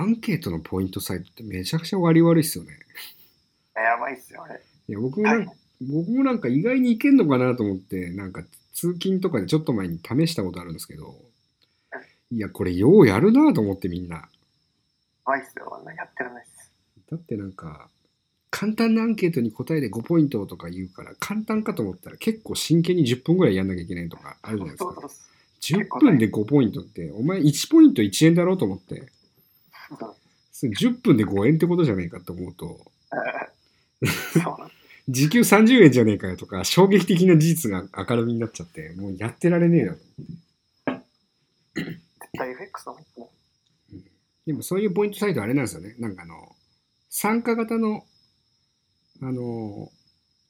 アンケートのポイントサイトってめちゃくちゃ割り悪いっすよね。やばいっすよ、あれ。いや僕もなんか、僕もなんか意外にいけんのかなと思って、なんか通勤とかでちょっと前に試したことあるんですけど、いや、これようやるなと思ってみんな。やばいっすよ、やってらんないっす。だってなんか、簡単なアンケートに答えで5ポイントとか言うから、簡単かと思ったら結構真剣に10分ぐらいやんなきゃいけないとかあるじゃないですかそう。そう10分で5ポイントって、お前1ポイント1円だろうと思って、10分で5円ってことじゃねえかと思うと、時給30円じゃねえかよとか、衝撃的な事実が明るみになっちゃって、もうやってられねえなと。絶対 FX だもんね。でもそういうポイントサイトあれなんですよね。なんかあの、参加型の、あの、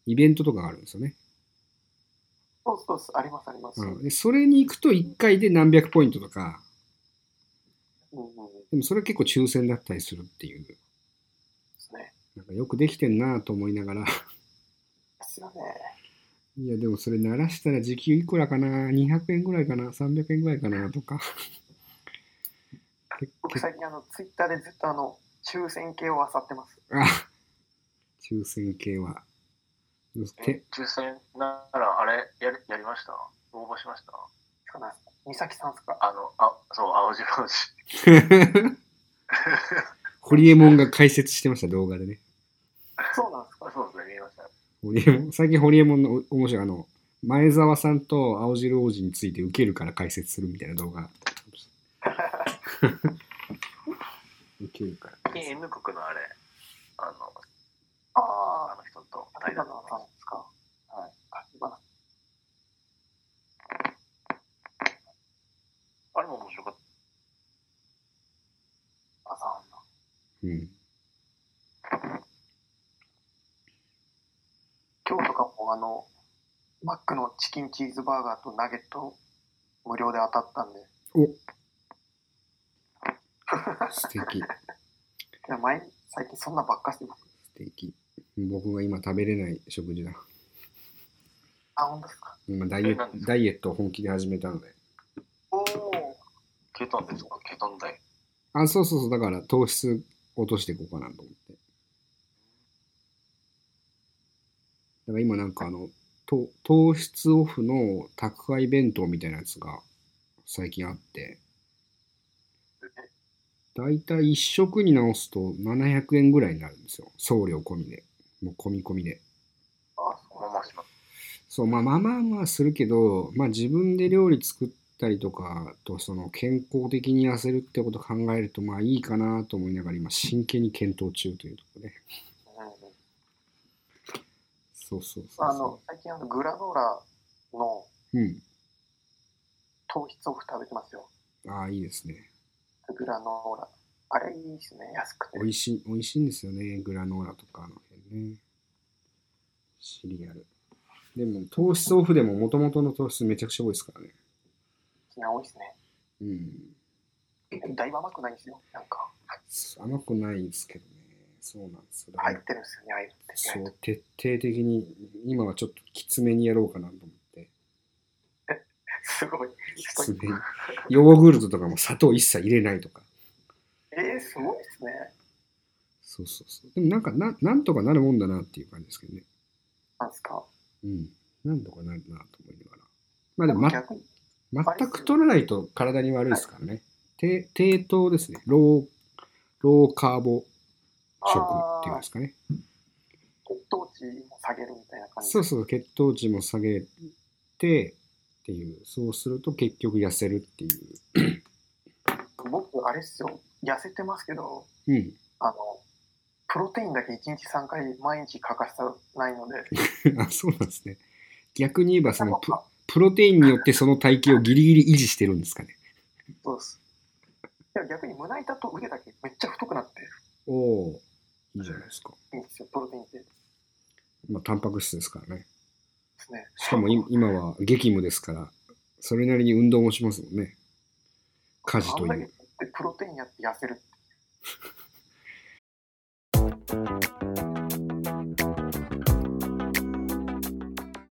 イベントとかがあるんですよね。そうそうそう、ありますあります。うん、でそれに行くと1回で何百ポイントとか、うんうんうん。ででもそれは結構抽選だったりするっていう、すね。なんかよくできてんなと思いながら、ですよね。いやでもそれ鳴らしたら時給いくらかな ?200 円ぐらいかな ?300 円ぐらいかなとか。け 僕け最近あの、ツイッターでずっとあの、抽選系を漁ってます。あ抽選系は。て抽選なら、あれやり、やりました？応募しました？かな美咲さんっすか？あの、あ、そう、青白王子。ホリエモンが解説してました、動画でね。そうなんですか？そうですね、見ました。ホリエモン最近ホリエモンのお面白い、あの、前澤さんと青汁王子について受けるから解説するみたいな動画。受けるから最近 N 国のあれ、あの、ああの人とあ、対談立花さんですかはい。立花あれも面白かっさんの。うん。今日とかもあの、マックのチキンチーズバーガーとナゲット無料で当たったんで、お 素敵。いや前最近そんなばっかしてます。素敵。僕が今食べれない食事だ。あ、本当ですか今ダイエえ何ですか？ダイエットを本気で始めたので。ケトンですか？ケトン代。あ、そうそうそう。だから糖質落としていこうかなと思って。だから今なんかあの、と糖質オフの宅配弁当みたいなやつが最近あって、だいたい1食に直すと700円ぐらいになるんですよ。送料込みで。もう込み込みで。あ、そうまあまあします。そう、まあまあまあまあするけど、まあ自分で料理作ったりとか、とその健康的に痩せるってことを考えると、まあいいかなと思いながら今真剣に検討中というところで。うんうんそうそうそうあのそ、最近あの、グラノーラのう。うん。糖質オフ食べてますよ。ああ、いいですね。グラノーラ。あれいいですね、安くて。美味しい、美味しいんですよね。グラノーラとかあの辺ね。シリアル。でも糖質オフでも元々の糖質めちゃくちゃ多いですからね。多いですね。うん。だいぶ甘くないんですよ。なんか、甘くないですけどね。そうなんです入ってるんですよね、ああいうのって。そう、徹底的に、今はちょっときつめにやろうかなと思って。すごい。きつめに。ヨーグルトとかも砂糖一切入れないとか。えー、すごいですね。そうそうそう。でもなんかな、なんとかなるもんだなっていう感じですけどね。なんですか？うん。なんとかなるなと思いながら。まあでも、ま、逆に、全く取らないと体に悪いですからね。低低糖ですね。ロー、ローカーボ食っていうんですかね。血糖値も下げるみたいな感じ。そうそう、血糖値も下げてっていう、そうすると結局痩せるっていう。僕、あれっすよ。痩せてますけど、うん。あの、プロテインだけ1日3回毎日欠かしたないので、あ、そうなんですね。逆に言えば、そのプロテインによってその体型をギリギリ維持してるんですかね？そうです。いや逆に胸板と腕だけめっちゃ太くなっておおいいじゃないですか。いいんですよ、プロテインって。でまあ、タンパク質ですからね。すね。しかもい今は激務ですから、それなりに運動もしますもんね。家事という。あんだけプロテインやって痩せるって。